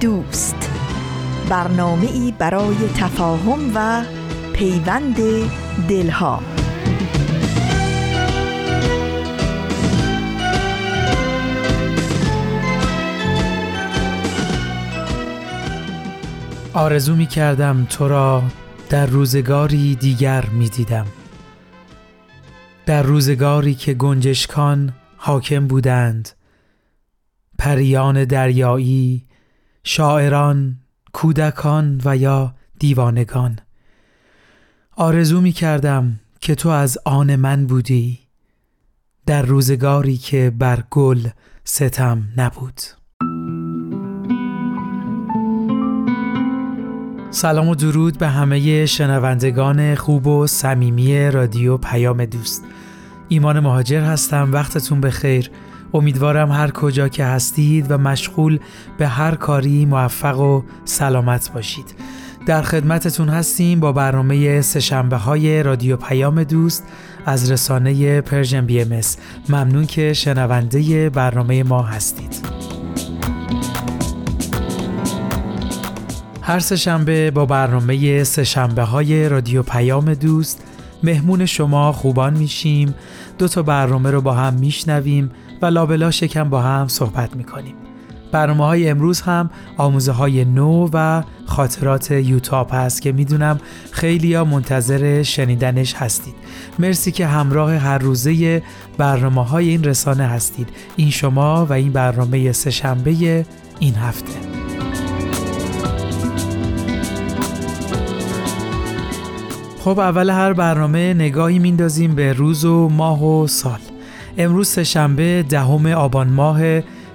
دوست. برنامه ای برای تفاهم و پیوند دلها. آرزو می کردم تو را در روزگاری دیگر می دیدم. در روزگاری که گنجشکان حاکم بودند. پریان دریایی شاعران، کودکان و یا دیوانگان. آرزو می کردم که تو از آن من بودی در روزگاری که بر گل ستم نبود. سلام و درود به همه شنوندگان خوب و صمیمی رادیو پیام دوست. ایمان مهاجر هستم وقتتون بخیر. امیدوارم هر کجا که هستید و مشغول به هر کاری موفق و سلامت باشید. در خدمتتون هستیم با برنامه سه‌شنبه های رادیو پیام دوست از رسانه Persian BMS ممنون که شنونده برنامه ما هستید. هر سه‌شنبه با برنامه سه‌شنبه های رادیو پیام دوست مهمون شما خوبان میشیم. دو تا برنامه رو با هم میشنویم. و لابلا شکم با هم صحبت می‌کنیم. برنامه های امروز هم آموزه های نو و خاطرات یوتاپ هست که می‌دونم خیلی ها منتظر شنیدنش هستید. مرسی که همراه هر روزه برنامه های این رسانه هستید. این شما و این برنامه سهشنبه این هفته. خب اول هر برنامه نگاهی میندازیم به روز و ماه و سال. امروز سهشنبه دهم آبان ماه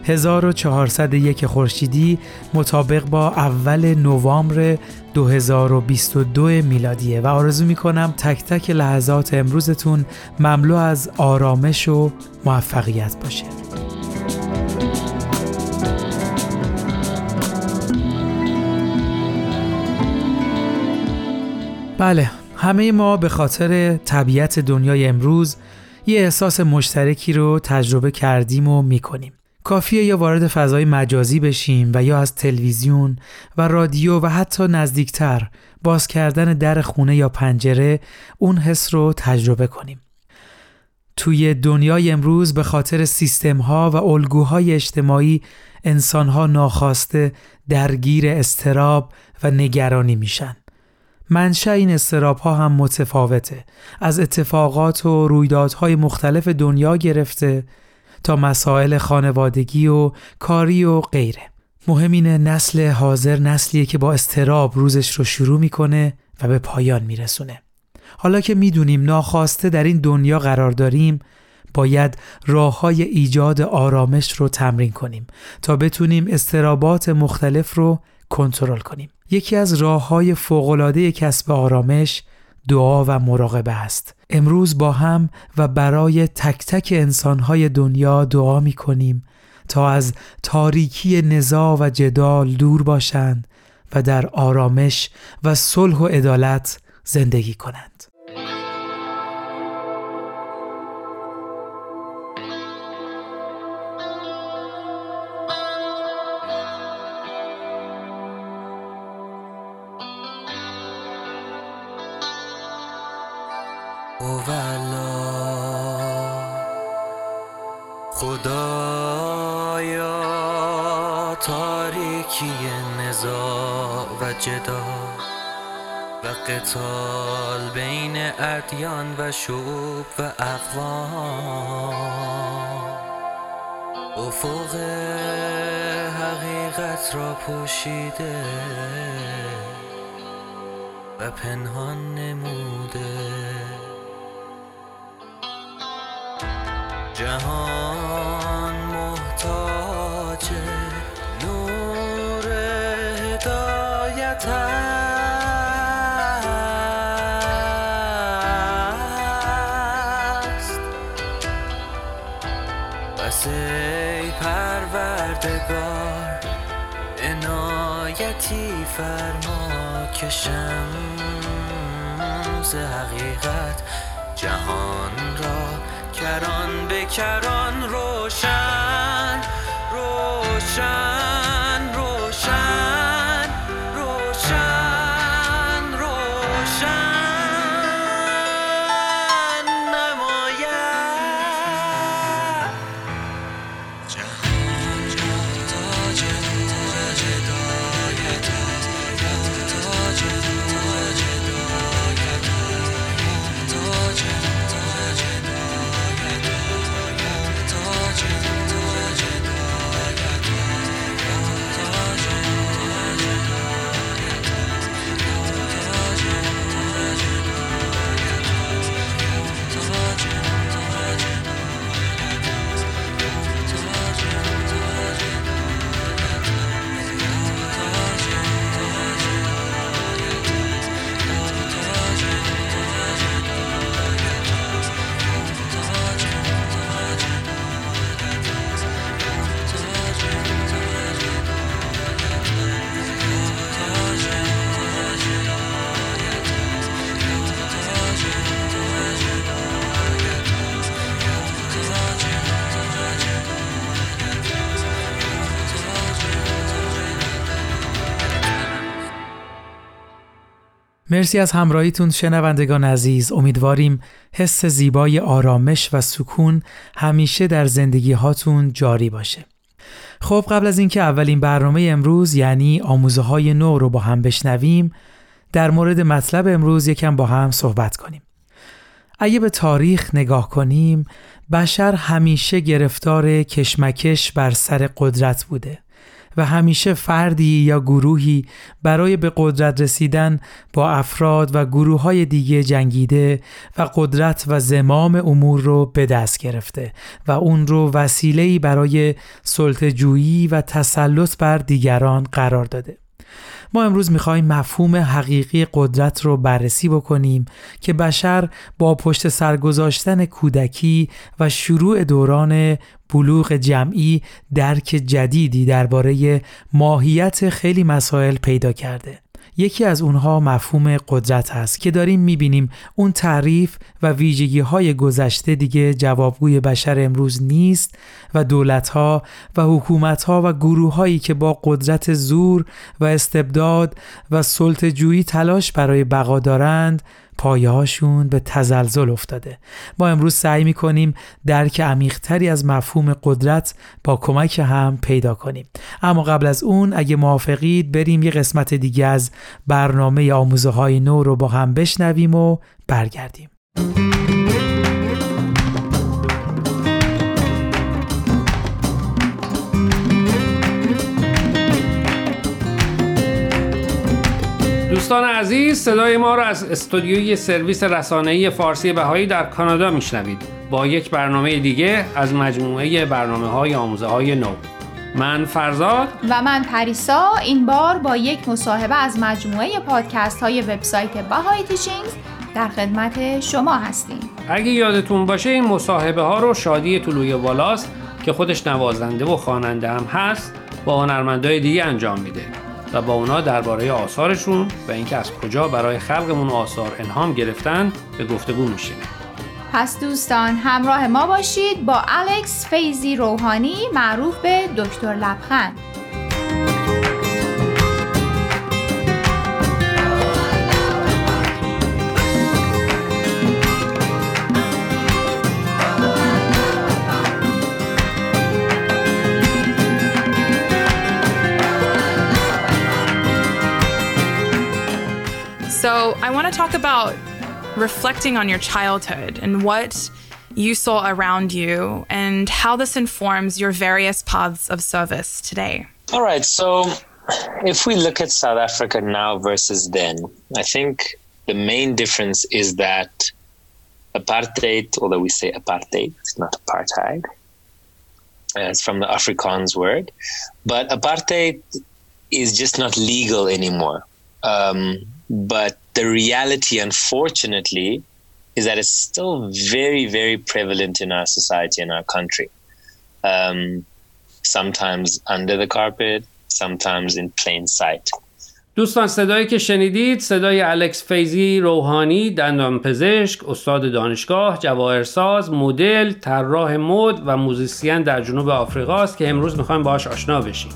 1401 خورشیدی مطابق با اول نوامبر 2022 میلادیه و آرزو می کنم تک تک لحظات امروزتون مملو از آرامش و موفقیت باشه. بله همه ما به خاطر طبیعت دنیای امروز یه احساس مشترکی رو تجربه کردیم و می‌کنیم. کافیه یا وارد فضای مجازی بشیم و یا از تلویزیون و رادیو و حتی نزدیکتر باز کردن در خونه یا پنجره اون حس رو تجربه کنیم. توی دنیای امروز به خاطر سیستم ها و الگوهای اجتماعی انسان ها ناخواسته درگیر استراب و نگرانی میشن. منشأ این استراب ها هم متفاوته. از اتفاقات و رویدادهای مختلف دنیا گرفته تا مسائل خانوادگی و کاری و غیره. مهم اینه نسل حاضر نسلیه که با استراب روزش رو شروع می‌کنه و به پایان میرسونه. حالا که می‌دونیم ناخواسته در این دنیا قرار داریم باید راه های ایجاد آرامش رو تمرین کنیم تا بتونیم استرابات مختلف رو کنترل کنیم. یکی از راه های فوقلاده کسب آرامش دعا و مراقبه است. امروز با هم و برای تک تک انسانهای دنیا دعا می کنیم تا از تاریکی نزاع و جدال دور باشند و در آرامش و صلح و عدالت زندگی کنند. خدایا تاریکی نزا و جدا و قتال بین ادیان و شعوب و اقوام. افق حقیقت را پوشیده و پنهان نموده. جهان محتاج نور هدایت است بس ای پروردگار عنایتی فرما که شمس حقیقت جهان را کران به کران روشن روشن. مرسی از همراهیتون شنوندگان عزیز. امیدواریم حس زیبای آرامش و سکون همیشه در زندگی هاتون جاری باشه. خب قبل از اینکه اولین برنامه امروز یعنی آموزه های نو رو با هم بشنویم در مورد مطلب امروز یکم با هم صحبت کنیم. اگه به تاریخ نگاه کنیم بشر همیشه گرفتار کشمکش بر سر قدرت بوده. و همیشه فردی یا گروهی برای به قدرت رسیدن با افراد و گروه های دیگه جنگیده و قدرت و زمام امور رو به دست گرفته و اون رو وسیله‌ای برای سلطه‌جویی و تسلط بر دیگران قرار داده. ما امروز می‌خوایم مفهوم حقیقی قدرت رو بررسی بکنیم که بشر با پشت سر گذاشتن کودکی و شروع دوران بلوغ جمعی درک جدیدی درباره ماهیت خیلی مسائل پیدا کرده. یکی از اونها مفهوم قدرت هست که داریم می‌بینیم اون تعریف و ویژگی های گذشته دیگه جوابگوی بشر امروز نیست و دولت ها و حکومت ها و گروه هایی که با قدرت زور و استبداد و سلطه‌جویی تلاش برای بقا دارند پایه هاشون به تزلزل افتاده. ما امروز سعی می کنیم درک عمیقتری از مفهوم قدرت با کمک هم پیدا کنیم. اما قبل از اون اگه موافقید بریم یه قسمت دیگه از برنامه آموزه های نو رو با هم بشنویم و برگردیم. دوستان عزیز صدای ما را از استودیوی سرویس رسانه‌ای فارسی بهایی در کانادا میشنوید. با یک برنامه دیگه از مجموعه برنامه های آموزه های نو. من فرزاد. و من پریسا. این بار با یک مصاحبه از مجموعه پادکست های وبسایت بهای تیچینگز در خدمت شما هستیم. اگه یادتون باشه این مصاحبه ها رو شادی طلوی بالاست که خودش نوازنده و خواننده هم هست با هنرمندای دیگه انجام میده. و با اونا درباره آثارشون و اینکه از کجا برای خلقمون آثار الهام گرفتن به گفتگو میشیم پس دوستان همراه ما باشید با الکس فیزی روحانی معروف به دکتر لبخند. I want to talk about reflecting on your childhood and what you saw around you and how this informs your various paths of service today. All right. So if we look at South Africa now versus then, I think the main difference is that apartheid, although we say apartheid, it's not apartheid. Uh, It's from the Afrikaans word, but apartheid is just not legal anymore. Um, but the reality, unfortunately, is that it's still very, very prevalent in our society and our country. um, sometimes under the carpet, sometimes in plain sight. دوستان صدایی که شنیدید صدای الکس فیزی روحانی دندان پزشک استاد دانشگاه جواهرساز مدل طراح مد و موزیسین در جنوب آفریقا است که امروز می‌خوایم باهاش آشنا بشیم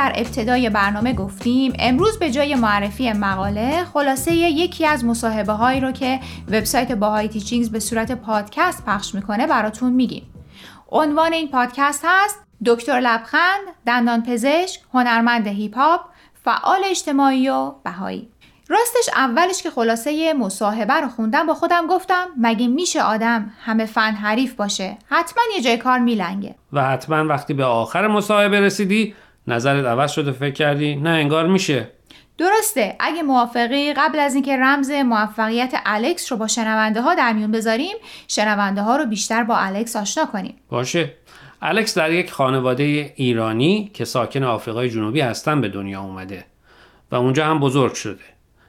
در ابتدای برنامه گفتیم امروز به جای معرفی مقاله خلاصه یکی از مصاحبه هایی رو که وبسایت باهای تیچینگز به صورت پادکست پخش می‌کنه براتون میگیم. عنوان این پادکست هست دکتر لبخند دندان پزشک هنرمند هیپ هاپ فعال اجتماعی و بهایی. راستش اولش که خلاصه مصاحبه رو خوندم با خودم گفتم مگه میشه آدم همه فن حریف باشه؟ حتما یه جای کار میلنگه. و حتما وقتی به آخر مصاحبه رسیدی نظرت عوض شده فکر کردی؟ نه انگار میشه. درسته. اگه موافقی قبل از اینکه رمز موفقیت الکس رو با شنونده ها در میون بذاریم شنونده ها رو بیشتر با الکس آشنا کنیم. باشه. الکس در یک خانواده ایرانی که ساکن آفریقای جنوبی هستن به دنیا اومده و اونجا هم بزرگ شده.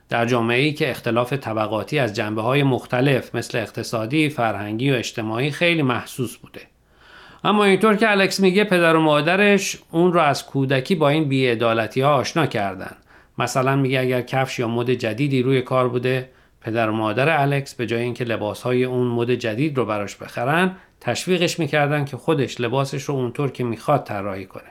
در جامعه ای که اختلاف طبقاتی از جنبه های مختلف مثل اقتصادی، فرهنگی و اجتماعی خیلی محسوس بوده. اما اینطور که الکس میگه پدر و مادرش اون رو از کودکی با این بیعدالتی ها آشنا کردن. مثلا میگه اگر کفش یا مد جدیدی روی کار بوده پدر و مادر الکس به جای اینکه لباس های اون مد جدید رو براش بخرن تشویقش می‌کردن که خودش لباسش رو اونطور که می‌خواد طراحی کنه.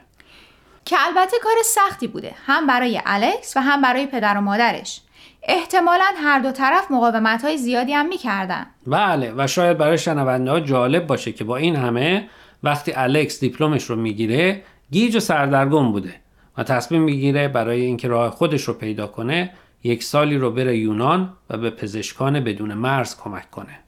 که البته کار سختی بوده. هم برای الکس و هم برای پدر و مادرش. احتمالا هر دو طرف مقاومت های زیادی هم می‌کردن. بله و شاید برای شنونده ها جالب باشه که با این همه وقتی الکس دیپلمش رو می‌گیره گیج و سردرگم بوده و تصمیم می‌گیره برای اینکه راه خودش رو پیدا کنه یک سالی رو بره یونان و به پزشکان بدون مرز کمک کنه.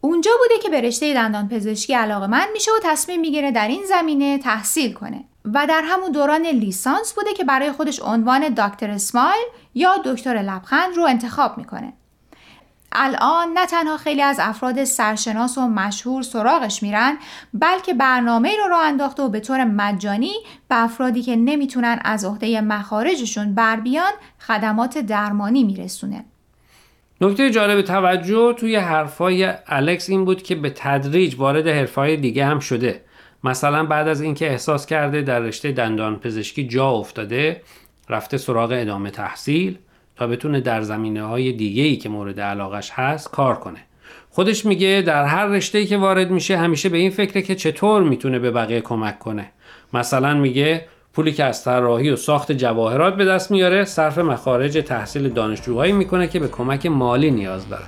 اونجا بوده که به رشته دندان پزشکی علاقه من میشه و تصمیم می‌گیره در این زمینه تحصیل کنه. و در همون دوران لیسانس بوده که برای خودش عنوان دکتر اسمایل یا دکتر لبخند رو انتخاب می‌کنه. الان نه تنها خیلی از افراد سرشناس و مشهور سراغش میرن بلکه برنامه رو راه انداخته و به طور مجانی به افرادی که نمی‌تونن از عهده مخارجشون بر بیان خدمات درمانی میرسونه. نکته جالب توجه توی حرفای الکس این بود که به تدریج وارد حرفای دیگه هم شده. مثلا بعد از اینکه احساس کرده در رشته دندان پزشکی جا افتاده رفته سراغ ادامه تحصیل. تا بتونه در زمینه های دیگه ای که مورد علاقش هست کار کنه. خودش میگه در هر رشته که وارد میشه همیشه به این فکره که چطور می‌تونه به بقیه کمک کنه. مثلا میگه پولی که از طراحی و ساخت جواهرات به دست میاره صرف مخارج تحصیل دانشجوهایی می‌کنه که به کمک مالی نیاز دارن.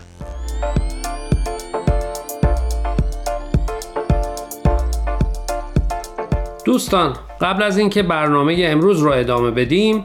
دوستان قبل از اینکه برنامه امروز رو ادامه بدیم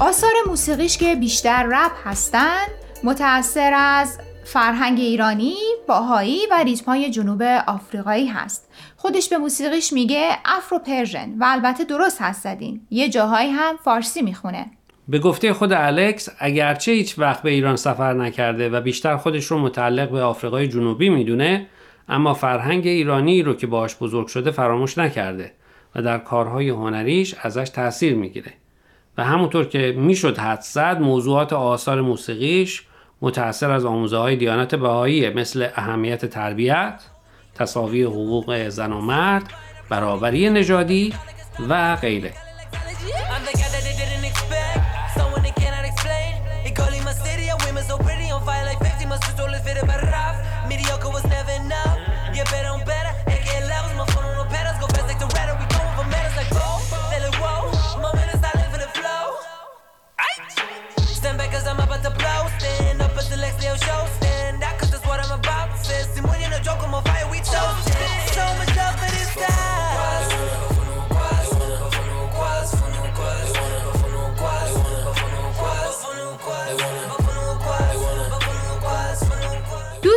آثار موسیقیش که بیشتر رپ هستن متأثر از فرهنگ ایرانی، بهایی و ریتمای جنوب آفریقایی هست. خودش به موسیقیش میگه Afro-Persian و البته درست حدس زدین. یه جاهایی هم فارسی می‌خونه. به گفته خود الکس اگرچه هیچ وقت به ایران سفر نکرده و بیشتر خودش رو متعلق به آفریقای جنوبی می‌دونه اما فرهنگ ایرانی رو که باهاش بزرگ شده فراموش نکرده و در کارهای هنریش ازش تاثیر می‌گیره. و همونطور که می‌شد حد زد موضوعات آثار موسیقیش متأثر از آموزه های دیانت بهایی مثل اهمیت تربیت، تصاوی حقوق زن و مرد، برابری نژادی و غیره.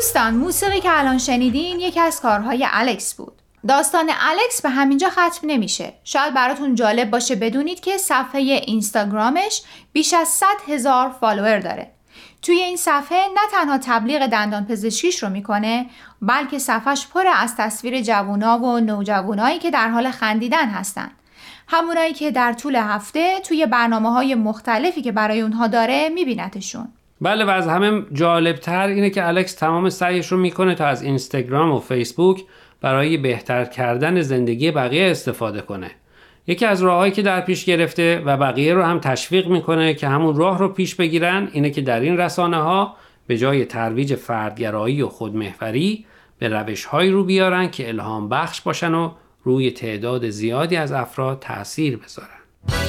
دوستان موسیقی که الان شنیدین یکی از کارهای الکس بود. داستان الکس به همینجا ختم نمیشه. شاید براتون جالب باشه بدونید که صفحه اینستاگرامش بیش از 100 هزار فالوور داره. توی این صفحه نه تنها تبلیغ دندان پزشکیش رو می‌کنه بلکه صفحش پر از تصویر جوونا و نوجوانایی که در حال خندیدن هستن. همونایی که در طول هفته توی برنامه های مختلفی که برای اونها داره میبینتشون بله و از همه جالبتر اینه که الکس تمام سعیش رو می‌کنه تا از اینستاگرام و فیسبوک برای بهتر کردن زندگی بقیه استفاده کنه. یکی از راههایی که در پیش گرفته و بقیه رو هم تشویق می‌کنه که همون راه رو پیش بگیرن اینه که در این رسانه ها به جای ترویج فردگرایی و خودمحوری به روش هایی رو بیارن که الهام بخش باشن و روی تعداد زیادی از افراد تأثیر بذارن.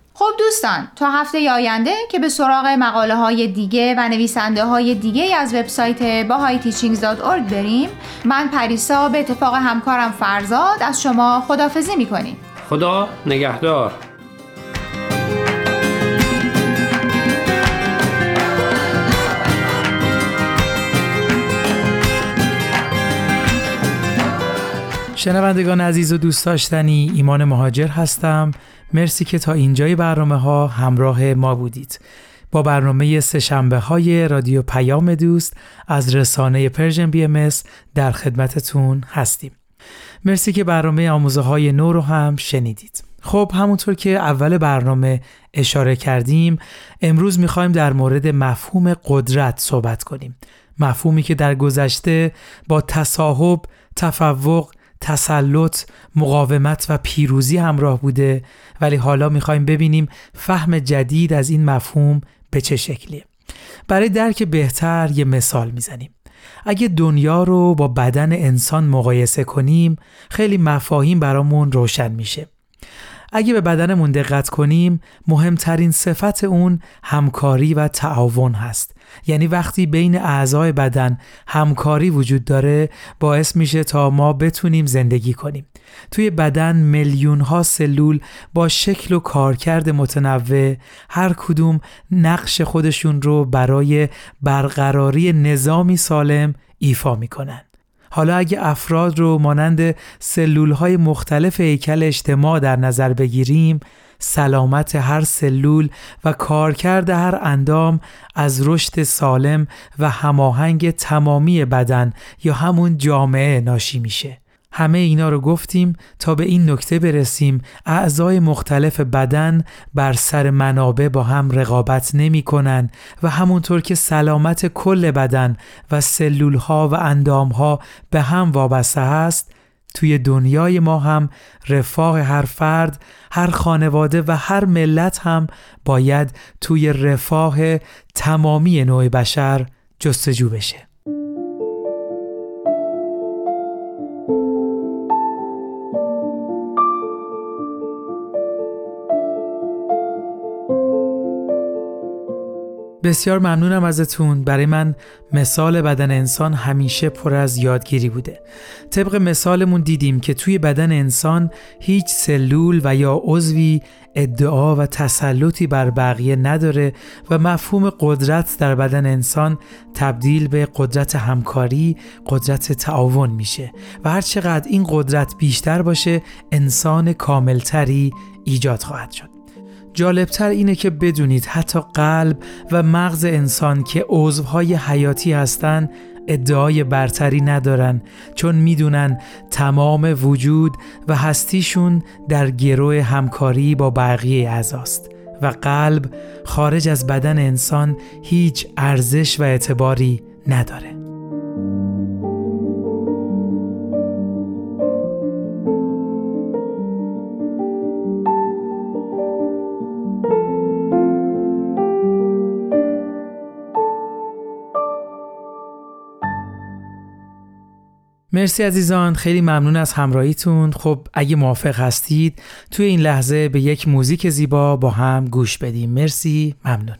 خب دوستان تا هفته آینده که به سراغ مقاله های دیگه و نویسنده های دیگه از وبسایت bahayteachings.org بریم من پریسا به اتفاق همکارم فرزاد از شما خدافزی می‌کنیم. خدا نگهدار. شنوندگان عزیز و دوست داشتنی ایمان مهاجر هستم. مرسی که تا اینجای برنامه ها همراه ما بودید. با برنامه سه‌شنبه های رادیو پیام دوست از رسانه Persian BMS در خدمتتون هستیم. مرسی که برنامه آموزه های نو رو هم شنیدید. خب همونطور که اول برنامه اشاره کردیم امروز می‌خوایم در مورد مفهوم قدرت صحبت کنیم. مفهومی که در گذشته با تصاحب، تفوق، تسلط، مقاومت و پیروزی همراه بوده ولی حالا می‌خوایم ببینیم فهم جدید از این مفهوم به چه شکلیه. برای درک بهتر یه مثال می‌زنیم. اگه دنیا رو با بدن انسان مقایسه کنیم خیلی مفاهیم برامون روشن میشه. اگه به بدنمون دقت کنیم مهمترین صفت اون همکاری و تعاون هست. یعنی وقتی بین اعضای بدن همکاری وجود داره باعث میشه تا ما بتونیم زندگی کنیم. توی بدن میلیون ها سلول با شکل و کارکرد متنوع هر کدوم نقش خودشون رو برای برقراری نظامی سالم ایفا می‌کنن. حالا اگه افراد رو مانند سلول های مختلف هیکل اجتماع در نظر بگیریم سلامت هر سلول و کارکرد هر اندام از رشد سالم و هماهنگ تمامی بدن یا همون جامعه ناشی میشه. همه اینا رو گفتیم تا به این نکته برسیم اعضای مختلف بدن بر سر منابع با هم رقابت نمی کنن و همونطور که سلامت کل بدن و سلول ها و اندام ها به هم وابسته هست توی دنیای ما هم رفاه هر فرد، هر خانواده و هر ملت هم باید توی رفاه تمامی نوع بشر جستجو بشه. بسیار ممنونم ازتون. برای من مثال بدن انسان همیشه پر از یادگیری بوده. طبق مثالمون دیدیم که توی بدن انسان هیچ سلول و یا عضوی ادعا و تسلطی بر بقیه نداره و مفهوم قدرت در بدن انسان تبدیل به قدرت همکاری قدرت تعاون میشه و هر چقدر این قدرت بیشتر باشه انسان کاملتری ایجاد خواهد شد. جالبتر اینه که بدونید حتی قلب و مغز انسان که عضوهای حیاتی هستند ادعای برتری ندارن چون می‌دونن تمام وجود و هستیشون در گروه همکاری با بقیه اعضاست و قلب خارج از بدن انسان هیچ ارزش و اعتباری نداره. مرسی عزیزان خیلی ممنون از همراهیتون. خب اگه موافق هستید توی این لحظه به یک موزیک زیبا با هم گوش بدیم. مرسی ممنون.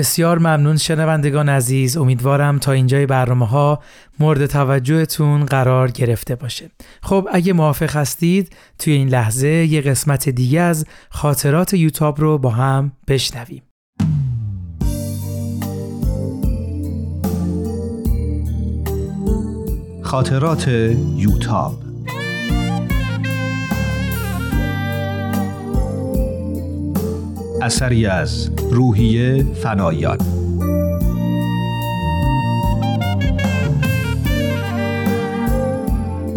بسیار ممنون شنوندگان عزیز. امیدوارم تا اینجای برنامه ها مورد توجهتون قرار گرفته باشه. خب اگه موافق هستید توی این لحظه یه قسمت دیگه از خاطرات یوتاب رو با هم بشنویم. خاطرات یوتاب اثری از روحیه فنایان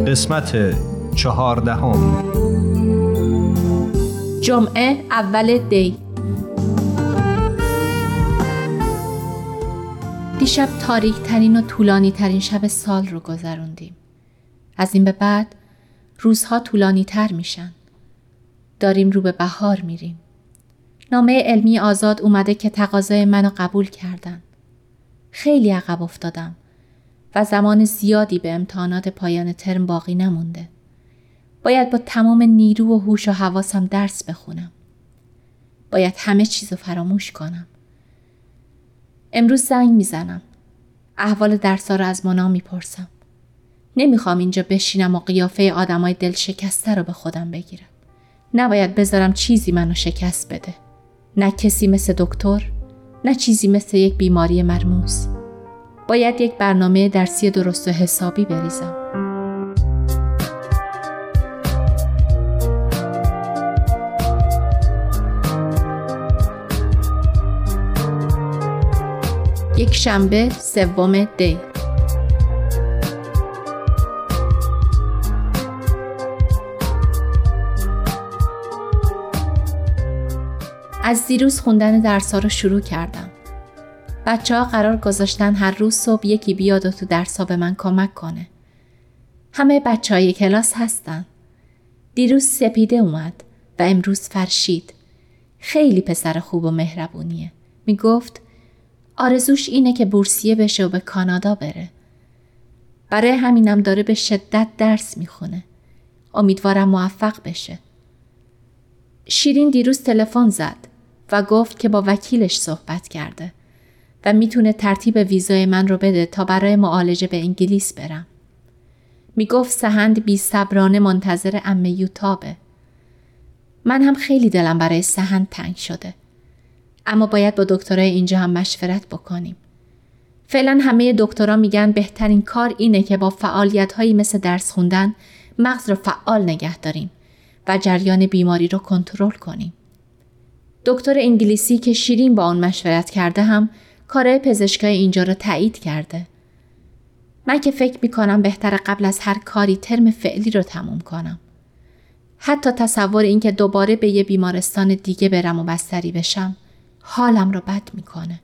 قسمت چهاردهم جمعه اول دی دیشب تاریک ترین و طولانی ترین شب سال رو گذروندیم. از این به بعد روزها طولانی تر میشن. داریم رو به بهار میریم. نامه علمی آزاد اومده که تقاضای منو قبول کردن. خیلی عقب افتادم و زمان زیادی به امتحانات پایان ترم باقی نمونده. باید با تمام نیرو و هوش و حواسم درس بخونم. باید همه چیز رو فراموش کنم. امروز زنگ می‌زنم. احوال درسا رو از مانا می‌پرسم. نمی‌خوام اینجا بشینم و قیافه آدمای دل شکسته رو به خودم بگیرم. نباید بذارم چیزی منو شکست بده. نه کسی مثل دکتر، نه چیزی مثل یک بیماری مرموز. باید یک برنامه درسی درست و حسابی بریزم. یک شنبه سوم دی از دیروز خوندن درس رو شروع کردم. بچه ها قرار گذاشتن هر روز صبح یکی بیاد و تو درس به من کمک کنه. همه بچه های کلاس هستن. دیروز سپیده اومد و امروز فرشید. خیلی پسر خوب و مهربونیه. می گفت آرزوش اینه که بورسیه بشه و به کانادا بره. برای همینم داره به شدت درس می‌خونه. امیدوارم موفق بشه. شیرین دیروز تلفن زد و گفت که با وکیلش صحبت کرده و می‌تونه ترتیب ویزای من رو بده تا برای معالجه به انگلیس برم. می‌گفت سهند بی صبرانه منتظر ام یوتابه. من هم خیلی دلم برای سهند تنگ شده. اما باید با دکترای اینجا هم مشورت بکنیم. فعلا همه دکترا میگن بهترین کار اینه که با فعالیت هایی مثل درس خوندن مغز رو فعال نگه داریم و جریان بیماری رو کنترل کنیم. دکتر انگلیسی که شیرین با آن مشورت کرده هم کارهای پزشکای اینجا رو تایید کرده. من که فکر می‌کنم بهتر قبل از هر کاری ترم فعلی رو تموم کنم. حتی تصور اینکه دوباره به یه بیمارستان دیگه برم و بستری بشم حالم رو بد می‌کنه.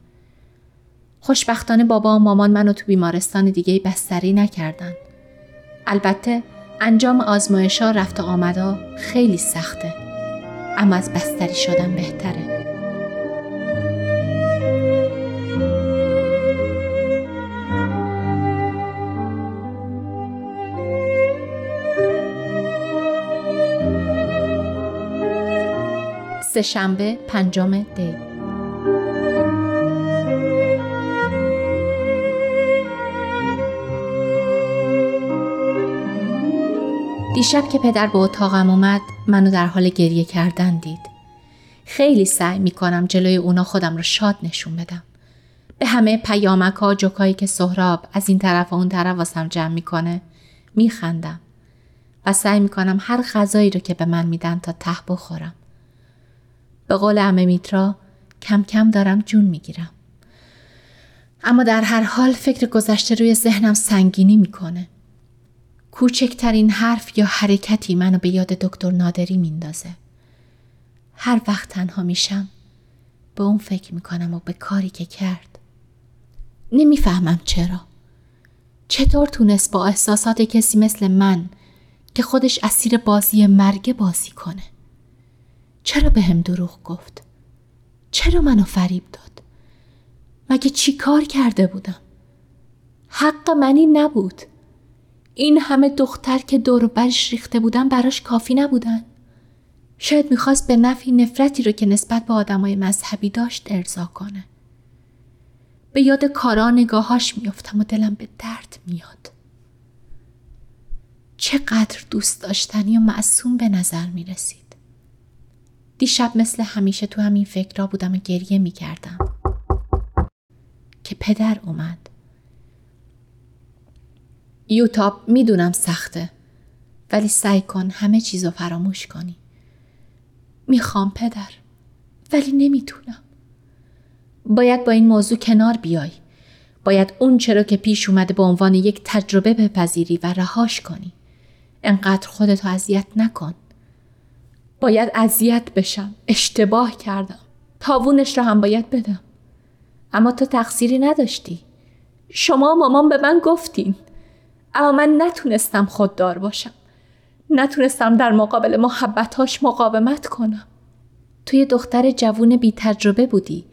خوشبختانه بابا و مامان منو تو بیمارستان دیگه بستری نکردن. البته انجام آزمایشا رفت و آمدا خیلی سخته. اما از بستری شدن بهتره. سهشنبه پنجم دی دیشب که پدر به اتاقم اومد منو در حال گریه کردن دید. خیلی سعی می‌کنم جلوی اونا خودم رو شاد نشون بدم. به همه پیامک ها جوکایی که سهراب از این طرف و اون طرف واسم جمع می‌کنه میخندم و سعی می‌کنم هر غذایی رو که به من میدن تا ته بخورم. به قول امه میترا کم کم دارم جون می‌گیرم. اما در هر حال فکر گذشته روی ذهنم سنگینی می‌کنه. کوچکترین حرف یا حرکتی منو به یاد دکتر نادری میندازه. هر وقت تنها میشم به اون فکر می‌کنم و به کاری که کرد. نمی‌فهمم چرا. چطور تونست با احساسات کسی مثل من که خودش اسیر بازی مرگ بازی کنه؟ چرا به هم دروغ گفت؟ چرا منو فریب داد؟ مگه چی کار کرده بودم؟ حق منی نبود. این همه دختر که دور برش ریخته بودن براش کافی نبودن. شاید می‌خواست به نفی نفرتی رو که نسبت به آدمای مذهبی داشت ارضا کنه. به یاد کارا نگاهاش میافتم و دلم به درد میاد. چقدر دوست داشتنی و معصوم به نظر می رسید. دیشب مثل همیشه تو همین فکرها بودم و گریه می کردم. که پدر اومد. یوتاب می‌دونم سخته ولی سعی کن همه چیز رو فراموش کنی. می‌خوام پدر ولی نمی‌تونم. باید با این موضوع کنار بیای. باید اون چرا که پیش اومده به عنوان یک تجربه بپذیری و رهاش کنی. انقدر خودتو اذیت نکن. باید اذیت بشم. اشتباه کردم. تاوونش رو هم باید بدم. اما تو تقصیری نداشتی. شما مامان به من گفتین. اما من نتونستم خوددار باشم. نتونستم در مقابل محبتاش مقاومت کنم. توی دختر جوون بی تجربه بودی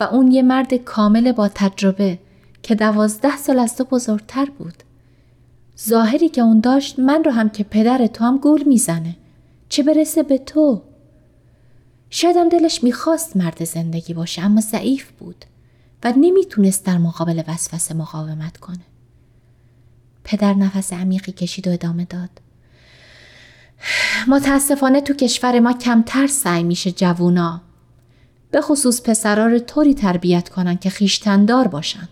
و اون یه مرد کامل با تجربه که دوازده سال از تو بزرگتر بود. ظاهری که اون داشت من رو هم که پدر تو هم گول می‌زنه چه برسه به تو شایدم دلش می‌خواست مرد زندگی باشه اما ضعیف بود و نمی‌تونست در مقابل وسوسه مقاومت کنه پدر نفس عمیقی کشید و ادامه داد. متاسفانه تو کشور ما کمتر سعی میشه جوونا. به خصوص پسرا رو طوری تربیت کنن که خیشتندار باشن.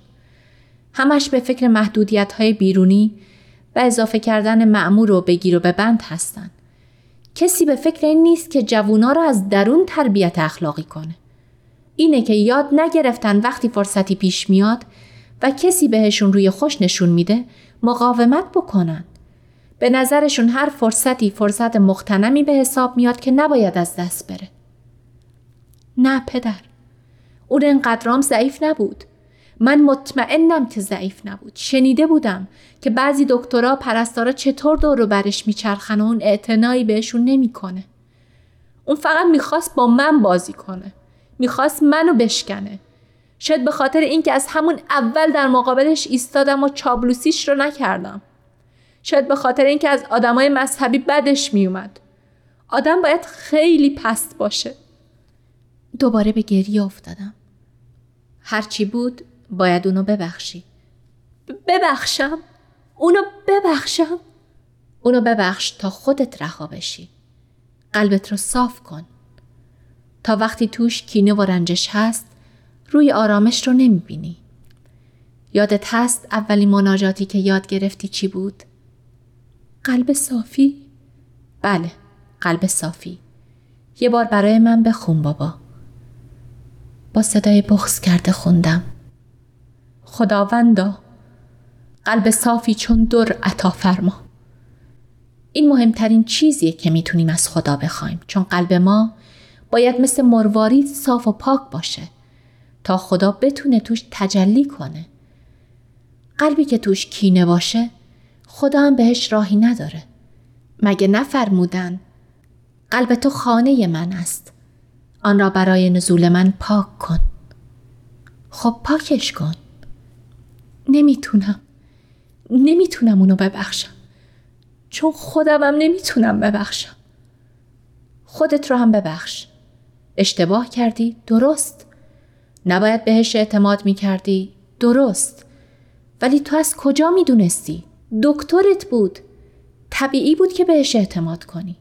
همش به فکر محدودیت های بیرونی و اضافه کردن معمور و بگیر و ببند هستن. کسی به فکر این نیست که جوونا رو از درون تربیت اخلاقی کنه. اینه که یاد نگرفتن وقتی فرصتی پیش میاد و کسی بهشون روی خوش نشون میده مقاومت بکنن به نظرشون هر فرصتی فرصت مختنمی به حساب میاد که نباید از دست بره. نه پدر. اون انقدرام ضعیف نبود. من مطمئنم که ضعیف نبود. شنیده بودم که بعضی دکترها پرستارا چطور دور برش میچرخن و اون اعتنایی بهشون نمی‌کنه. اون فقط می‌خواست با من بازی کنه. می‌خواست منو بشکنه. شاید به خاطر اینکه از همون اول در مقابلش ایستادم و چابلوسیش رو نکردم. شاید به خاطر اینکه از آدمای مذهبی بدش میومد. آدم باید خیلی پست باشه. دوباره به گریه افتادم. هرچی بود باید اونو ببخشی. ببخشم؟ اونو ببخشم؟ اونو ببخش تا خودت رها بشی. قلبت رو صاف کن. تا وقتی توش کینه و رنجش هست روی آرامش رو نمی‌بینی. یادت هست اولین مناجاتی که یاد گرفتی چی بود؟ قلب صافی؟ بله قلب صافی یه بار برای من بخون بابا با صدای بغز کرده خوندم خداوندا قلب صافی چون در عطا فرما این مهمترین چیزیه که می‌تونیم از خدا بخوایم چون قلب ما باید مثل مروارید صاف و پاک باشه تا خدا بتونه توش تجلی کنه قلبی که توش کینه باشه خدا هم بهش راهی نداره. مگه نفرمودن؟ قلب تو خانه من است. آن را برای نزول من پاک کن. خب پاکش کن. نمی‌تونم. نمی‌تونم اونو ببخشم. چون خودمم نمی‌تونم ببخشم. خودت رو هم ببخش. اشتباه کردی؟ درست. نباید بهش اعتماد می‌کردی؟ درست. ولی تو از کجا می‌دونستی؟ دکترت بود. طبیعی بود که بهش اعتماد کنی.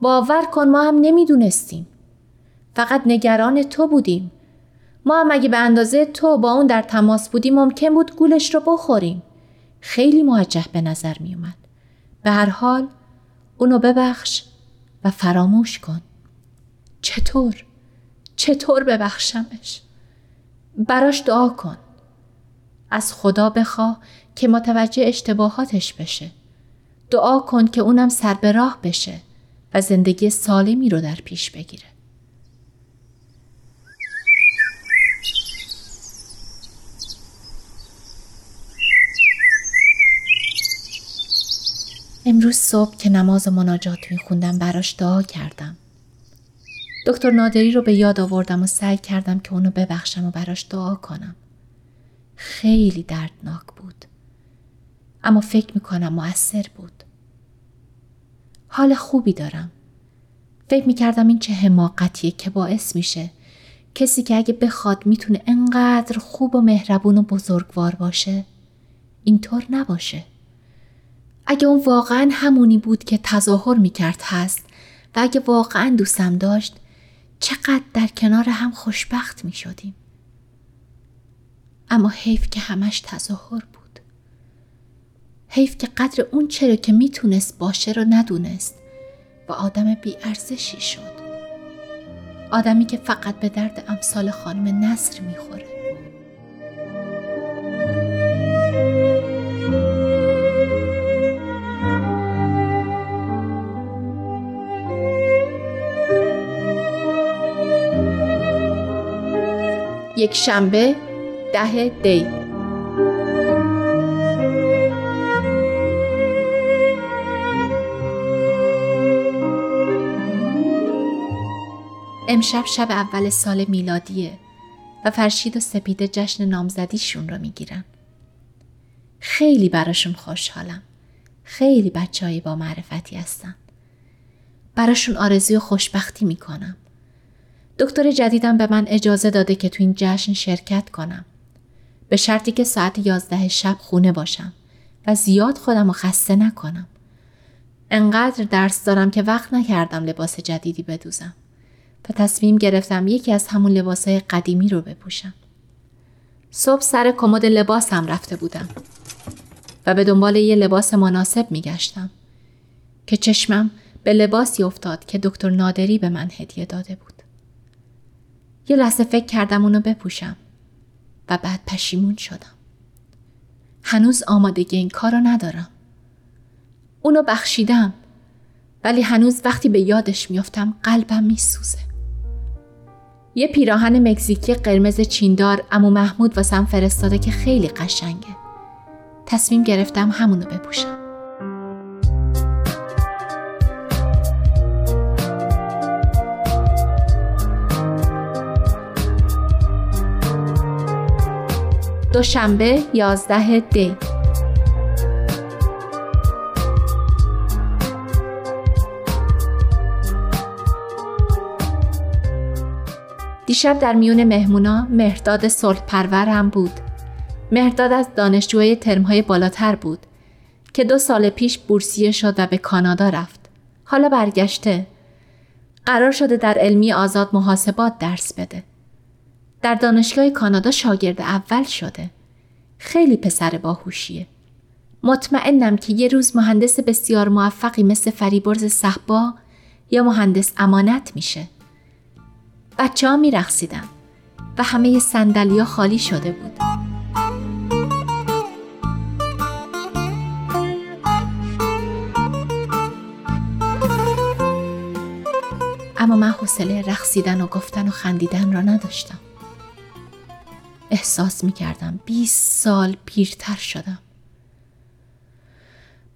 باور کن ما هم نمی‌دونستیم. فقط نگران تو بودیم. ما هم اگه به اندازه تو با اون در تماس بودیم ممکن بود گولش رو بخوریم. خیلی موجه به نظر می اومد. به هر حال اونو ببخش و فراموش کن. چطور؟ چطور ببخشمش؟ براش دعا کن. از خدا بخواه که متوجه اشتباهاتش بشه. دعا کن که اونم سر به راه بشه و زندگی سالمی رو در پیش بگیره. امروز صبح که نماز مناجات میخوندم براش دعا کردم. دکتر نادری رو به یاد آوردم و سعی کردم که اونو ببخشم و براش دعا کنم. خیلی دردناک بود. اما فکر می‌کنم مؤثر بود. حال خوبی دارم. فکر می‌کردم این چه حماقتیه که باعث میشه کسی که اگه بخواد می‌تونه انقدر خوب و مهربون و بزرگوار باشه اینطور نباشه. اگه اون واقعا همونی بود که تظاهر می‌کرد هست و اگه واقعا دوستم داشت چقدر در کنار هم خوشبخت می شدیم. اما حیف که همش تظاهر بود. حیف که قدر اون چرا که می‌تونست باشه رو ندونست و آدم بیارزشی شد. آدمی که فقط به درد امثال خانم نصر می‌خوره. یک شنبه ده دی امشب شب اول سال میلادیه و فرشید و سپیده جشن نامزدیشون رو می‌گیرن. خیلی براشون خوشحالم. خیلی بچه با معرفتی هستن. براشون آرزوی خوشبختی می‌کنم. دکتر جدیدم به من اجازه داده که تو این جشن شرکت کنم. به شرطی که ساعت یازده شب خونه باشم و زیاد خودم رو خسته نکنم. انقدر درس دارم که وقت نکردم لباس جدیدی بدوزم و تصمیم گرفتم یکی از همون لباسهای قدیمی رو بپوشم. صبح سر کمد لباسم رفته بودم و به دنبال یه لباس مناسب میگشتم که چشمم به لباسی افتاد که دکتر نادری به من هدیه داده بود. یه لحظه فکر کردم اونو بپوشم و بعد پشیمون شدم. هنوز آمادگی این کارو ندارم. اونو بخشیدم ولی هنوز وقتی به یادش میافتم قلبم میسوزه. یه پیراهن مکزیکی قرمز چیندار امو محمود واسم فرستاده که خیلی قشنگه. تصمیم گرفتم همونو بپوشم. دوشنبه یازده دی دیشب در میون مهمونا مهرداد صلح پرور هم بود. مهرداد از دانشجوهای ترمهای بالاتر بود که دو سال پیش بورسیه شد و به کانادا رفت. حالا برگشته. قرار شده در علمی آزاد محاسبات درس بده. در دانشگاه کانادا شاگرد اول شده. خیلی پسر باهوشیه. مطمئنم که یه روز مهندس بسیار موفقی مثل فریبرز صحبا یا مهندس امانت میشه. بچه ها می رخصیدن و همه سندلیا خالی شده بود. اما من حوصله رقصیدن و گفتن و خندیدن را نداشتم. احساس می کردم 20 سال پیرتر شدم.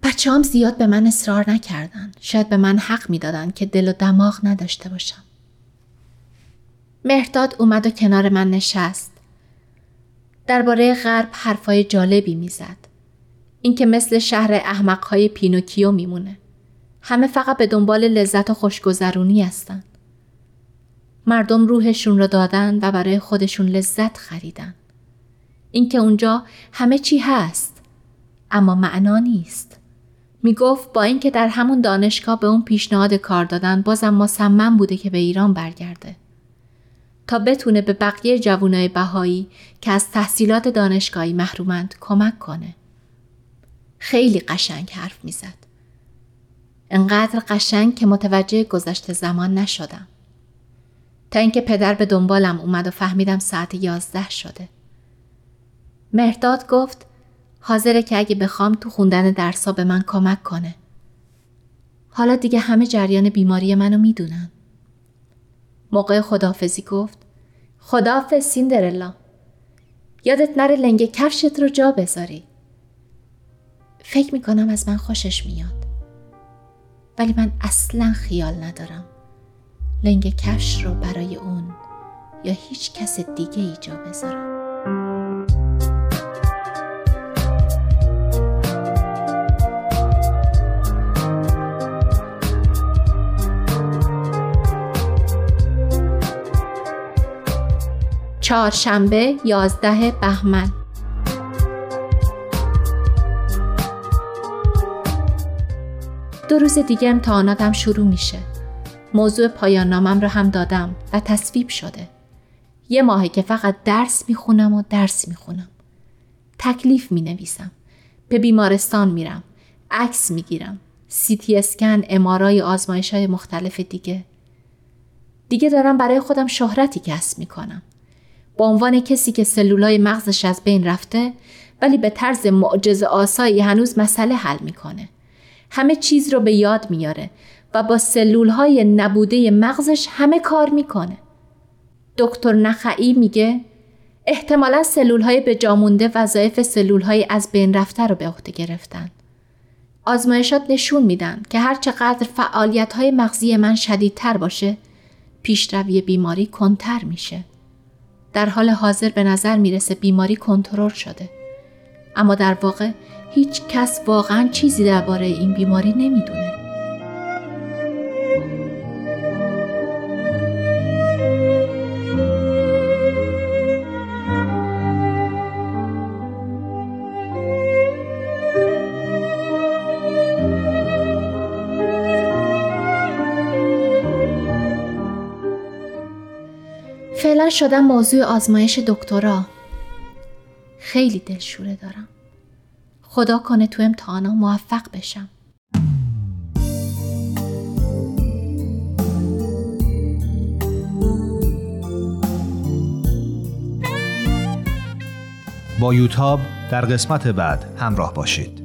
بچه هم زیاد به من اصرار نکردن. شاید به من حق می دادن که دل و دماغ نداشته باشم. مهرداد اومد و کنار من نشست. درباره غرب حرفای جالبی می‌زد. اینکه مثل شهر احمقهای پینوکیو میمونه. همه فقط به دنبال لذت و خوشگذرونی هستن. مردم روحشون رو دادن و برای خودشون لذت خریدن. اینکه اونجا همه چی هست اما معنا نیست. می گفت با اینکه در همون دانشگاه به اون پیشنهاد کار دادن بازم مصمم بوده که به ایران برگرده. تا بتونه به بقیه جوانای بهایی که از تحصیلات دانشگاهی محرومند کمک کنه. خیلی قشنگ حرف می‌زد. انقدر قشنگ که متوجه گذشته زمان نشدم. تا اینکه پدر به دنبالم اومد و فهمیدم ساعت یازده شده. مهرداد گفت حاضره که اگه بخوام تو خوندن درسا به من کمک کنه. حالا دیگه همه جریان بیماری منو می‌دونن. موقع خدافزی گفت خدافز سیندرلا یادت نره لنگ کفشت رو جا بذاری فکر می‌کنم از من خوشش میاد ولی من اصلا خیال ندارم لنگ کفش رو برای اون یا هیچ کس دیگه ای جا بذارم چهارشنبه یازده بهمن دو روز دیگه امتحاناتم شروع میشه. موضوع پایان نامم رو هم دادم و تصویب شده. یه ماهه که فقط درس می‌خونم و درس می‌خونم. تکلیف می نویسم. به بیمارستان میرم. عکس می‌گیرم. سیتی اسکن، امارای آزمایش های مختلف دیگه. دیگه دارم برای خودم شهرتی کسب می‌کنم. به عنوان کسی که سلولای مغزش از بین رفته ولی به طرز معجز آسایی هنوز مسئله حل می‌کنه. همه چیز رو به یاد میاره و با سلولهای نبوده مغزش همه کار می‌کنه. دکتر نخعی میگه احتمالا سلولهای به جامونده وظایف سلولهای از بین رفته رو به عهده گرفتن. آزمایشات نشون میدن که هر چقدر فعالیت های مغزی من شدیدتر باشه پیشروی بیماری کنتر میشه. در حال حاضر به نظر می‌رسه بیماری کنترل شده. اما در واقع هیچ کس واقعا چیزی درباره این بیماری نمی‌دونه. فعلا شدم موضوع آزمایش دکترا. خیلی دلشوره دارم. خدا کنه تو امتحانا موفق بشم. با یوتاب در قسمت بعد همراه باشید.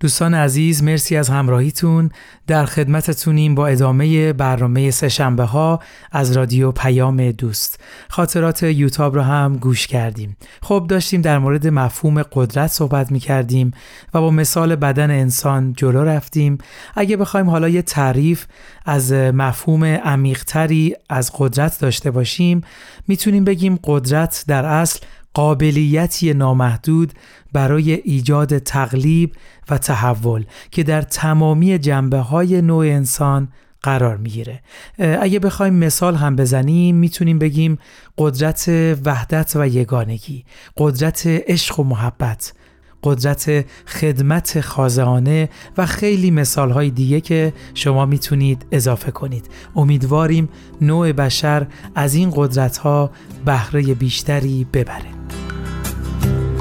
دوستان عزیز مرسی از همراهیتون. در خدمتتونیم با ادامه برنامه سهشنبه ها از رادیو پیام دوست. خاطرات یوتاب رو هم گوش کردیم. خب داشتیم در مورد مفهوم قدرت صحبت می کردیم و با مثال بدن انسان جلو رفتیم. اگه بخوایم حالا یه تعریف از مفهوم عمیقتری از قدرت داشته باشیم می‌تونیم بگیم قدرت در اصل قابلیتی نامحدود برای ایجاد تقلیب و تحول که در تمامی جنبه های نوع انسان قرار می‌گیره. اگه بخوایم مثال هم بزنیم می‌تونیم بگیم قدرت وحدت و یگانگی قدرت عشق و محبت قدرت خدمت خازانه و خیلی مثال های دیگه که شما می‌تونید اضافه کنید. امیدواریم نوع بشر از این قدرت ها بهره بیشتری ببره.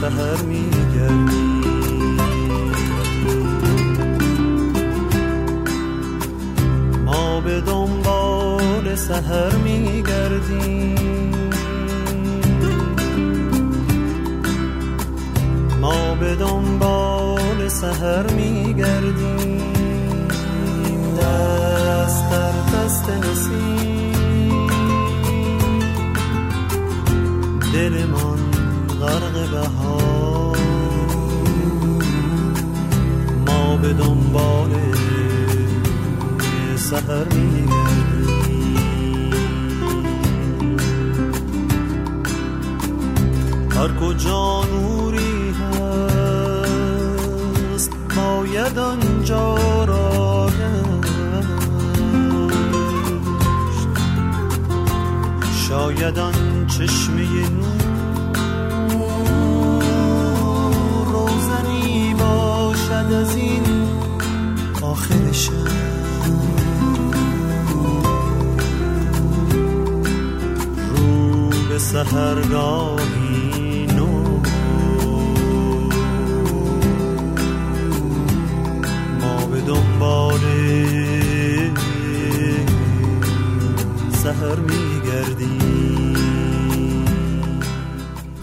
سهر میگردیم ما به دنبال سهر میگردیم. ما به دنبال سهر میگردیم. دست در دست نسیم. دل من غرق بهار. ما به دنبال سهر هر کجا نوری هست باید آنجا را شاید آن چشمه نور باشد از این آخر شب رو به سهرگاهی نو ما به دنبال سهر میگردیم.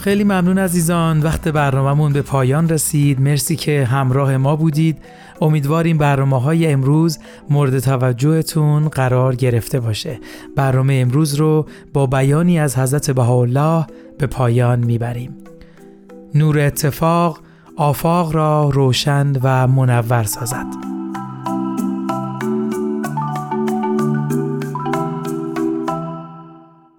خیلی ممنون عزیزان. وقت برنامهمون به پایان رسید. مرسی که همراه ما بودید. امیدواریم برنامه های امروز مورد توجهتون قرار گرفته باشه. برنامه امروز رو با بیانی از حضرت بهاءالله به پایان می‌بریم. نور اتفاق آفاق را روشن و منور سازد.